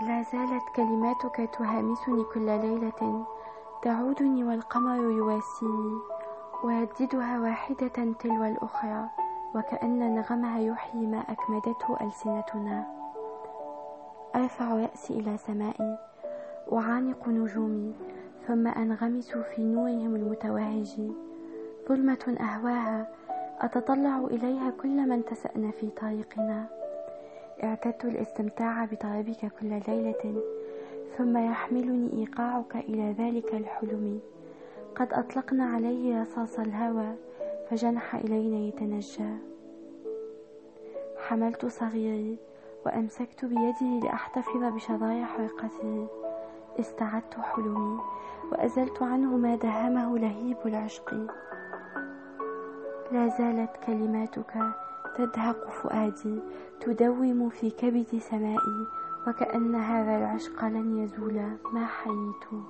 لا زالت كلماتك تهامسني كل ليلة. تعودني والقمر يواسيني ويرددها واحدة تلو الأخرى وكأن نغمها يحيي ما أكمدته ألسنتنا. أرفع رأسي إلى سمائي أعانق نجومي ثم أنغمس في نورهم المتوهج. ظلمة أهواها أتطلع إليها كل من تسأن في طريقنا. اعتدت الاستمتاع بطربك كل ليلة ثم يحملني إيقاعك إلى ذلك الحلم. قد أطلقنا عليه رصاص الهوى فجنح إلينا يتنجى. حملت صغيري وأمسكت بيده لأحتفظ بشظايا حرقته استعدت حلمي وأزلت عنه ما دهمه لهيب العشق. لا زالت كلماتك تدهق فؤادي تدوم في كبد سمائي وكأن هذا العشق لن يزول ما حييت.